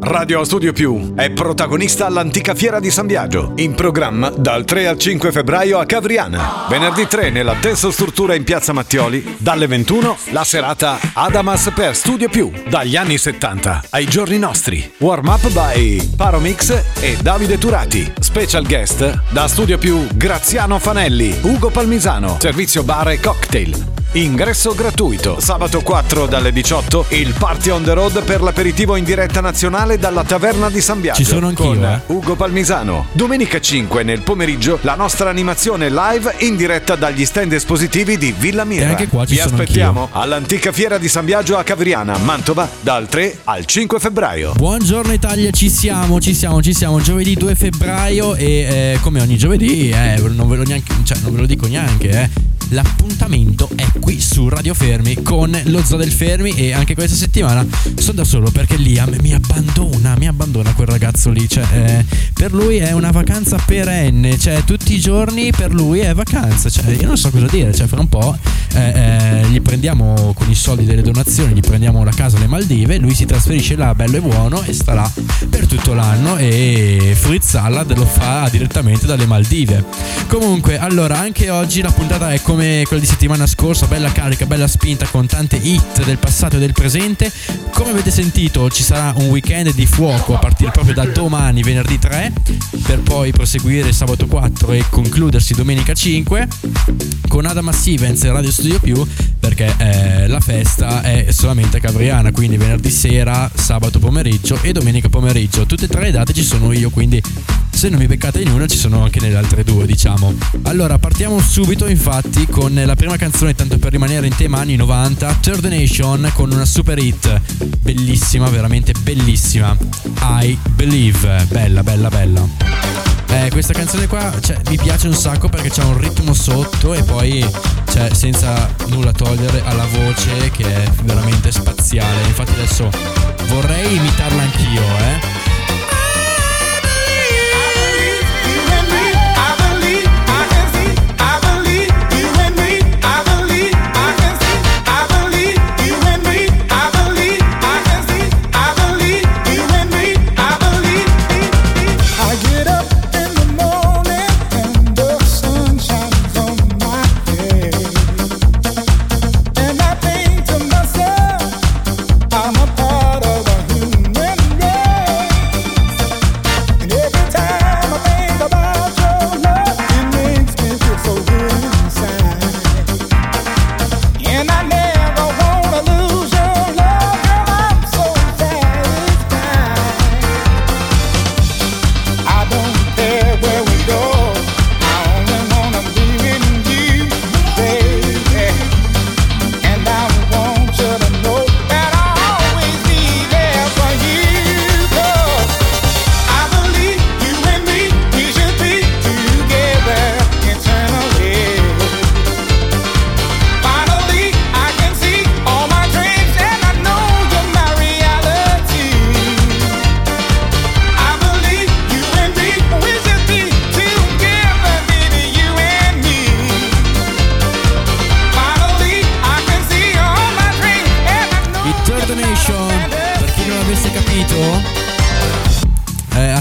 Radio Studio Più è protagonista all'antica fiera di San Biagio, in programma dal 3 al 5 febbraio a Cavriana. Venerdì 3 nella Tenso Struttura in Piazza Mattioli, dalle 21 la serata Adamas per Studio Più, dagli anni 70 ai giorni nostri. Warm up by Paromix e Davide Turati. Special guest da Studio Più Graziano Fanelli, Ugo Palmisano, servizio bar e cocktail. Ingresso gratuito. Sabato 4 dalle 18 il Party on the Road per l'aperitivo in diretta nazionale dalla Taverna di San Biagio. Ci sono anch'io, con eh. Ugo Palmisano. Domenica 5 nel pomeriggio la nostra animazione live in diretta dagli stand espositivi di Villa Mira. E anche qua ci Vi aspettiamo all'antica fiera di San Biagio a Cavriana, Mantova, dal 3 al 5 febbraio. Buongiorno Italia, ci siamo, ci siamo, ci siamo. Giovedì 2 febbraio e eh, come ogni giovedì, eh, non, ve lo neanche, cioè, non ve lo dico neanche, eh. L'appuntamento è qui su Radio Fermi con lo Zoo del Fermi e anche questa settimana sono da solo perché Liam mi abbandona, mi abbandona quel ragazzo lì. Cioè, eh, per lui è una vacanza perenne, cioè tutti i giorni per lui è vacanza. Cioè, io non so cosa dire, cioè fra un po' eh, eh, gli prendiamo con i soldi delle donazioni, gli prendiamo la casa alle Maldive, lui si trasferisce là bello e buono e sta là tutto l'anno e Fruit Salad lo fa direttamente dalle Maldive. Comunque, allora, anche oggi la puntata è come quella di settimana scorsa, bella carica, bella spinta con tante hit del passato e del presente. Come avete sentito, ci sarà un weekend di fuoco a partire proprio da domani, venerdì 3, per poi proseguire sabato 4 e concludersi domenica 5 con Adam Stevens e Radio Studio Più perché eh, la festa è solamente a Cavriana, quindi venerdì sera, sabato pomeriggio e domenica pomeriggio. Tutte e tre le date ci sono io, quindi se non mi beccate in una ci sono anche nelle altre due, diciamo. Allora, partiamo subito infatti con la prima canzone, tanto per rimanere in tema anni 90, Third Nation con una super hit, bellissima, veramente bellissima. I Believe, bella, bella, bella. Eh, questa canzone qua cioè, mi piace un sacco perché c'ha un ritmo sotto e poi cioè, senza nulla togliere alla voce che è veramente spaziale. Infatti adesso vorrei imitarla anch'io, eh.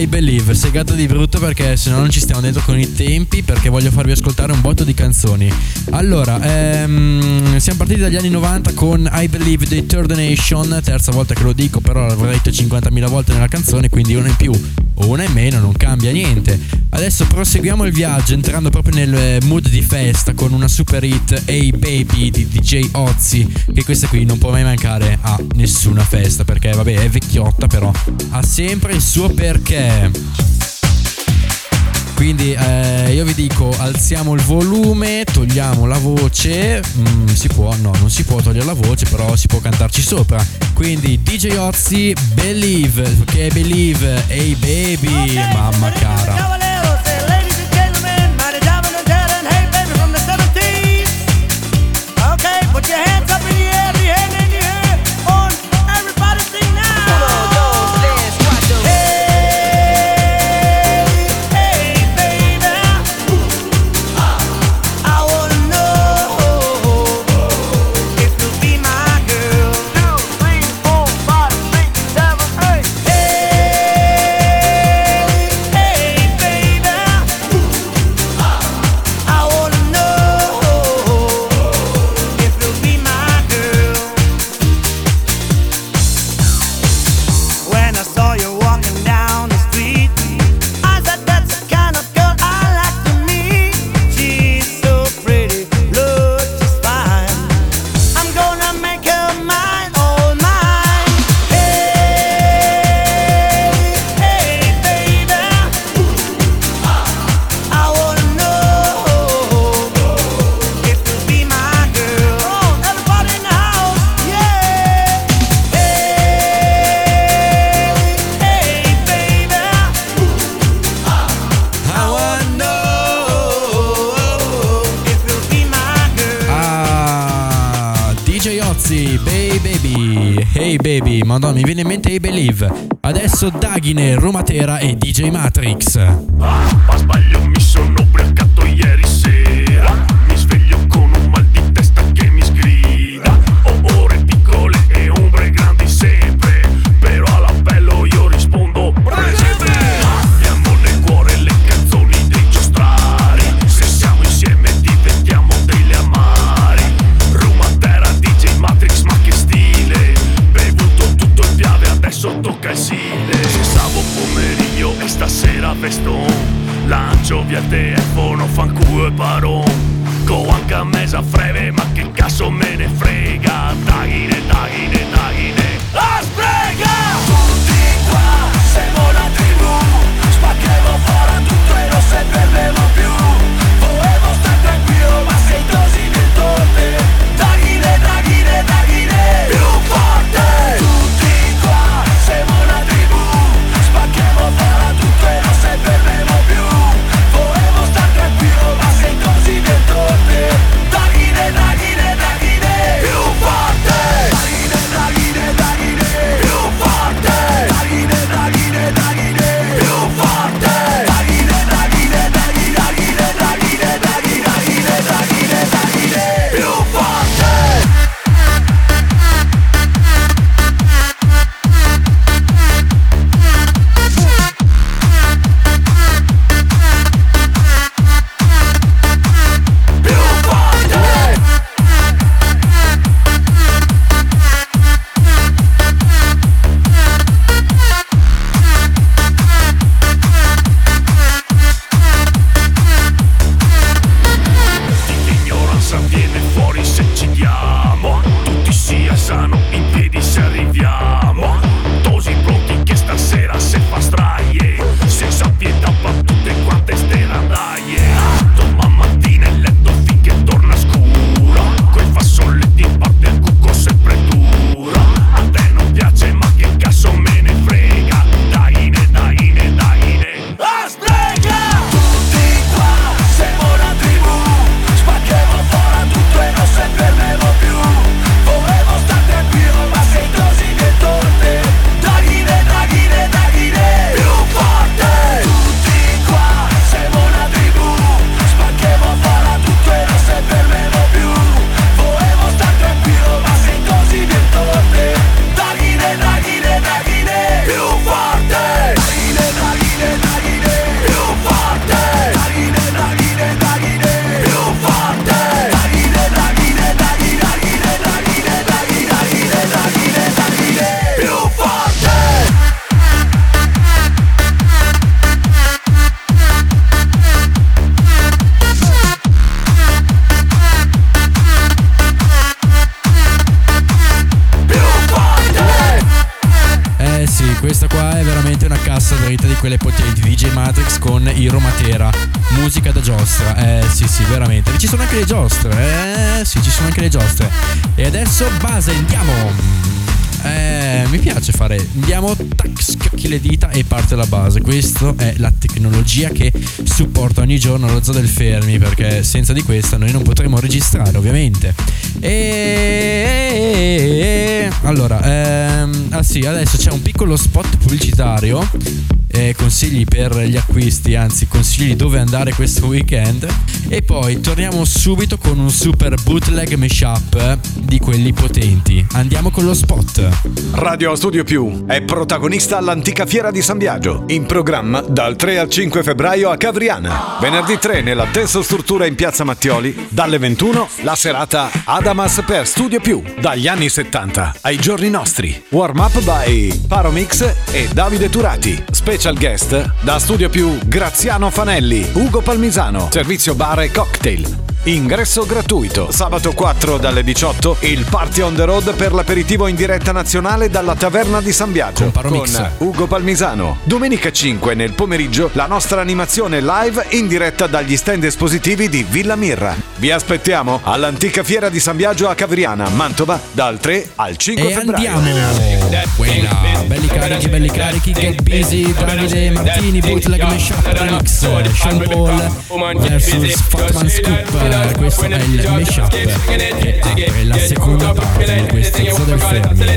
I Believe, segato di brutto perché se no non ci stiamo dentro con i tempi perché voglio farvi ascoltare un botto di canzoni. Allora, ehm, siamo partiti dagli anni 90 con I Believe dei Third Nation, terza volta che lo dico però l'avrei detto 50.000 volte nella canzone, quindi una in più o una in meno non cambia niente. Adesso proseguiamo il viaggio entrando proprio nel eh, mood di festa con una super hit Hey Baby di DJ Ozzy che questa qui non può mai mancare a nessuna festa perché vabbè è vecchiotta però ha sempre il suo perché. Quindi eh, io vi dico alziamo il volume, togliamo la voce, Mm, si può, no non si può togliere la voce però si può cantarci sopra. Quindi DJ Ozzy Believe, che è Believe, hey baby, mamma cara. Caballeros, eh, ladies Believe. Adesso Daghine, Romatera e DJ Matrix. Ma ci sono anche le giostre. E adesso base, andiamo. Eh, mi piace fare. Andiamo, tac, schiocchi le dita e parte la base. Questa è la tecnologia che supporta ogni giorno lo zoo del Fermi. Perché senza di questa noi non potremo registrare, ovviamente. E allora, ehm, ah sì, adesso c'è un piccolo spot pubblicitario. Eh, consigli per gli acquisti, anzi consigli dove andare questo weekend. E poi torniamo subito con un super bootleg mashup di quelli potenti. Andiamo con lo spot. Radio Studio Più è protagonista all'antica fiera di San Biagio, in programma dal 3 al 5 febbraio a Cavriana. Venerdì 3 nella Teso Struttura in Piazza Mattioli, dalle 21 la serata Adamas per Studio Più, dagli anni 70 ai giorni nostri. Warm up by Paromix e Davide Turati. Special guest da Studio Più Graziano Fanelli, Ugo Palmisano, servizio bar e cocktail. Ingresso gratuito. Sabato 4 dalle 18 il Party on the Road per l'aperitivo in diretta nazionale dalla Taverna di San Biagio Con Paromix. Ugo Palmisano. Domenica 5 nel pomeriggio la nostra animazione live in diretta dagli stand espositivi di Villa Mirra. Vi aspettiamo all'antica fiera di San Biagio a Cavriana, Mantova, dal 3 al 5 E febbraio. andiamo. Quella. Belli carichi, belli carichi. Get busy. Davide Martini, bootleg mashup remix. Sean Paul versus Fatman Scoop. Eh, questo è il mashup che apre la seconda parte di questo Fermi.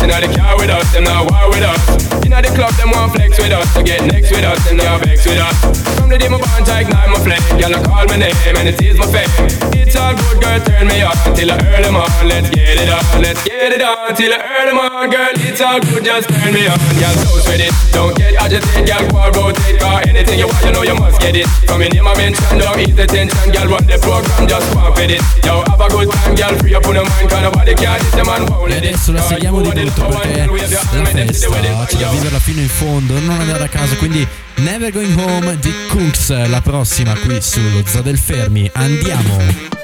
Inna the car with us, them not war with us. Inna the club, them want flex with us. To get next with us, them not vex with us. From the day my bond to ignite my flame, I call my name and it is my fame. It's all good, girl, turn me on till I earn them on. Let's get it on, let's get it on till I earn them on, girl. It's all good, just turn me on, girl. So with it, don't get agitated. Go and rotate, car anything you want, you know you must get it. Come in, my mention, don't ease the tension, girl. Run the program, just pump with it. Yo, have a good time, girl. Free up on the mind, cause nobody can diss the man won't let it. adesso la seguiamo di brutto perché la festa c'è da viverla fino in fondo, non andare a casa, quindi Never Going Home di Kunks, la prossima qui sullo Zoo del Fermi. Andiamo!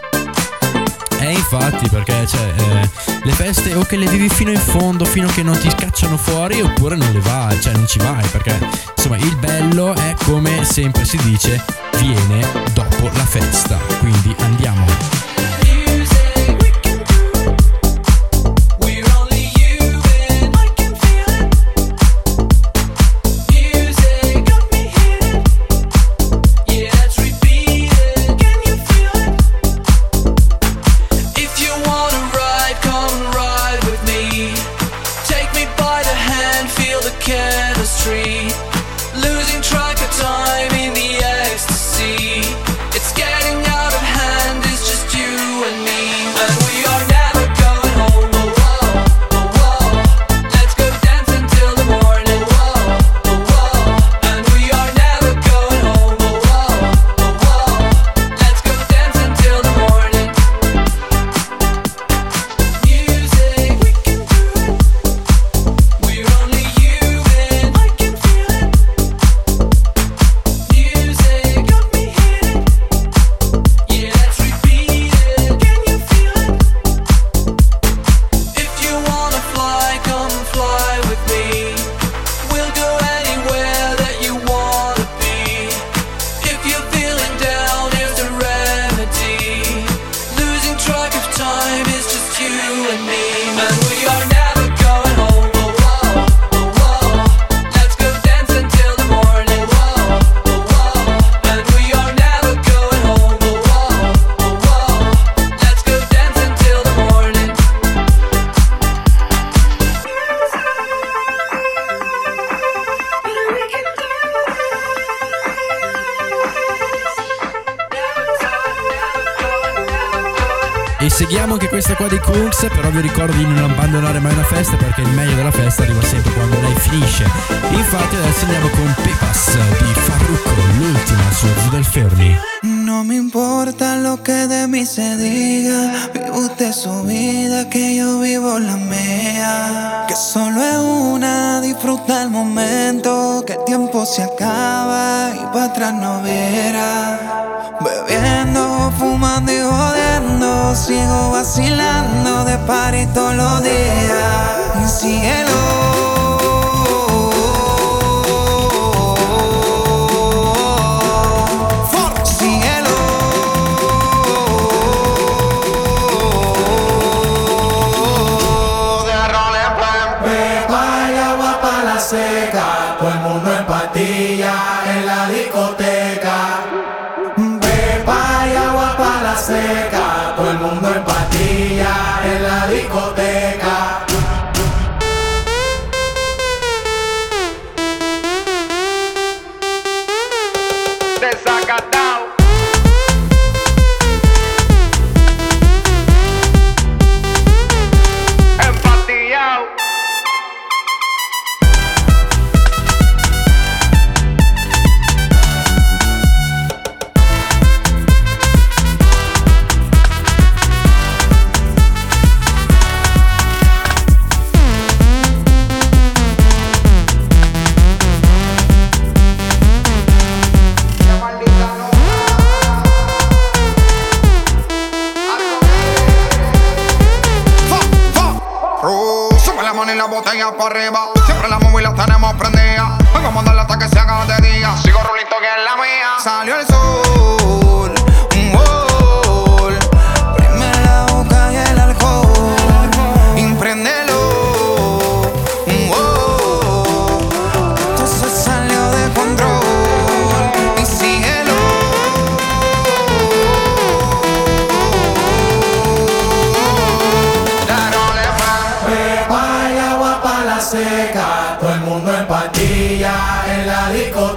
E infatti perché cioè, eh, le feste o che le vivi fino in fondo, fino a che non ti scacciano fuori, oppure non le vai, cioè non ci vai, perché insomma il bello è come sempre si dice, viene dopo la festa. Quindi andiamo. Seguiamo anche questa qua di Kunks, però vi ricordo di non abbandonare mai una festa perché il meglio della festa arriva sempre quando lei finisce. Infatti adesso andiamo con Pepas di Farruko, l'ultima su del Fermi. No me importa lo que de mí se diga, vive usted su vida, que yo vivo la mía. Que solo es una, disfruta el momento, que el tiempo se acaba y para atrás no viera. Bebiendo, fumando y jodiendo, sigo vacilando de party todos los días. Y síguelo. Todo el mundo en patilla en la discoteca. Para arriba. Calico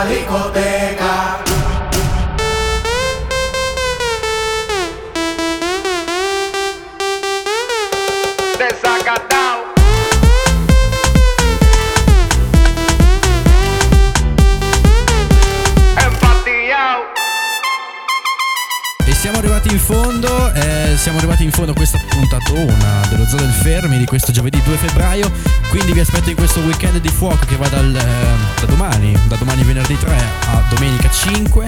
Caricote. Arrivati in fondo, eh, siamo arrivati in fondo a questa puntatona dello Zoo del Fermi di questo giovedì 2 febbraio, quindi vi aspetto in questo weekend di fuoco che va dal, eh, da domani, da domani venerdì 3 a domenica 5.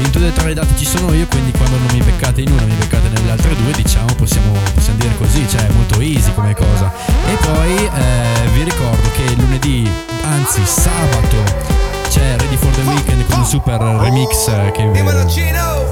In tutte e tre le date ci sono io, quindi quando non mi beccate in una, mi beccate nelle altre due, diciamo, possiamo, possiamo dire così, cioè è molto easy come cosa. E poi eh, vi ricordo che lunedì, anzi sabato, c'è Ready for the Weekend con un super remix che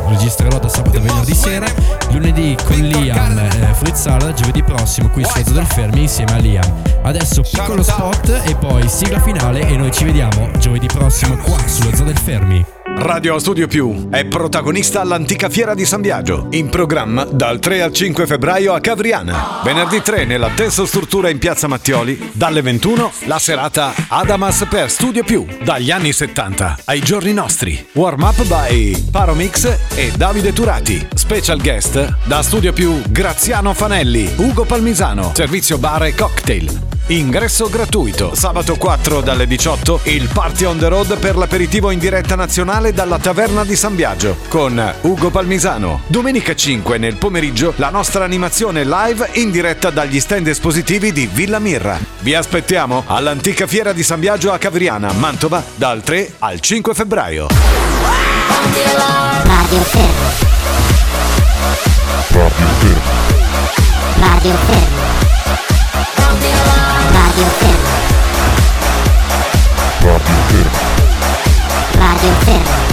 registrerò da sabato a venerdì sera. Lunedì con Liam eh, Frizzala, giovedì prossimo qui su Razzo del Fermi insieme a Liam. Adesso piccolo spot e poi sigla finale e noi ci vediamo giovedì prossimo qua sulla Zoo del Fermi. Radio Studio Più è protagonista all'antica fiera di San Biagio, in programma dal 3 al 5 febbraio a Cavriana. Venerdì 3 nella Tenso Struttura in Piazza Mattioli, dalle 21 la serata Adamas per Studio Più, dagli anni 70 ai giorni nostri. Warm up by Paromix e Davide Turati. Special guest da Studio Più Graziano Fanelli, Ugo Palmisano, servizio bar e cocktail. Ingresso gratuito. Sabato 4 dalle 18 il Party on the Road per l'aperitivo in diretta nazionale dalla Taverna di San Biagio con Ugo Palmisano. Domenica 5 nel pomeriggio la nostra animazione live in diretta dagli stand espositivi di Villa Mirra. Vi aspettiamo all'antica fiera di San Biagio a Cavriana, Mantova, dal 3 al 5 febbraio. Radio Fermo. Radio Fermo. Radio Fermo. Radio Ferro. Radio Ferro.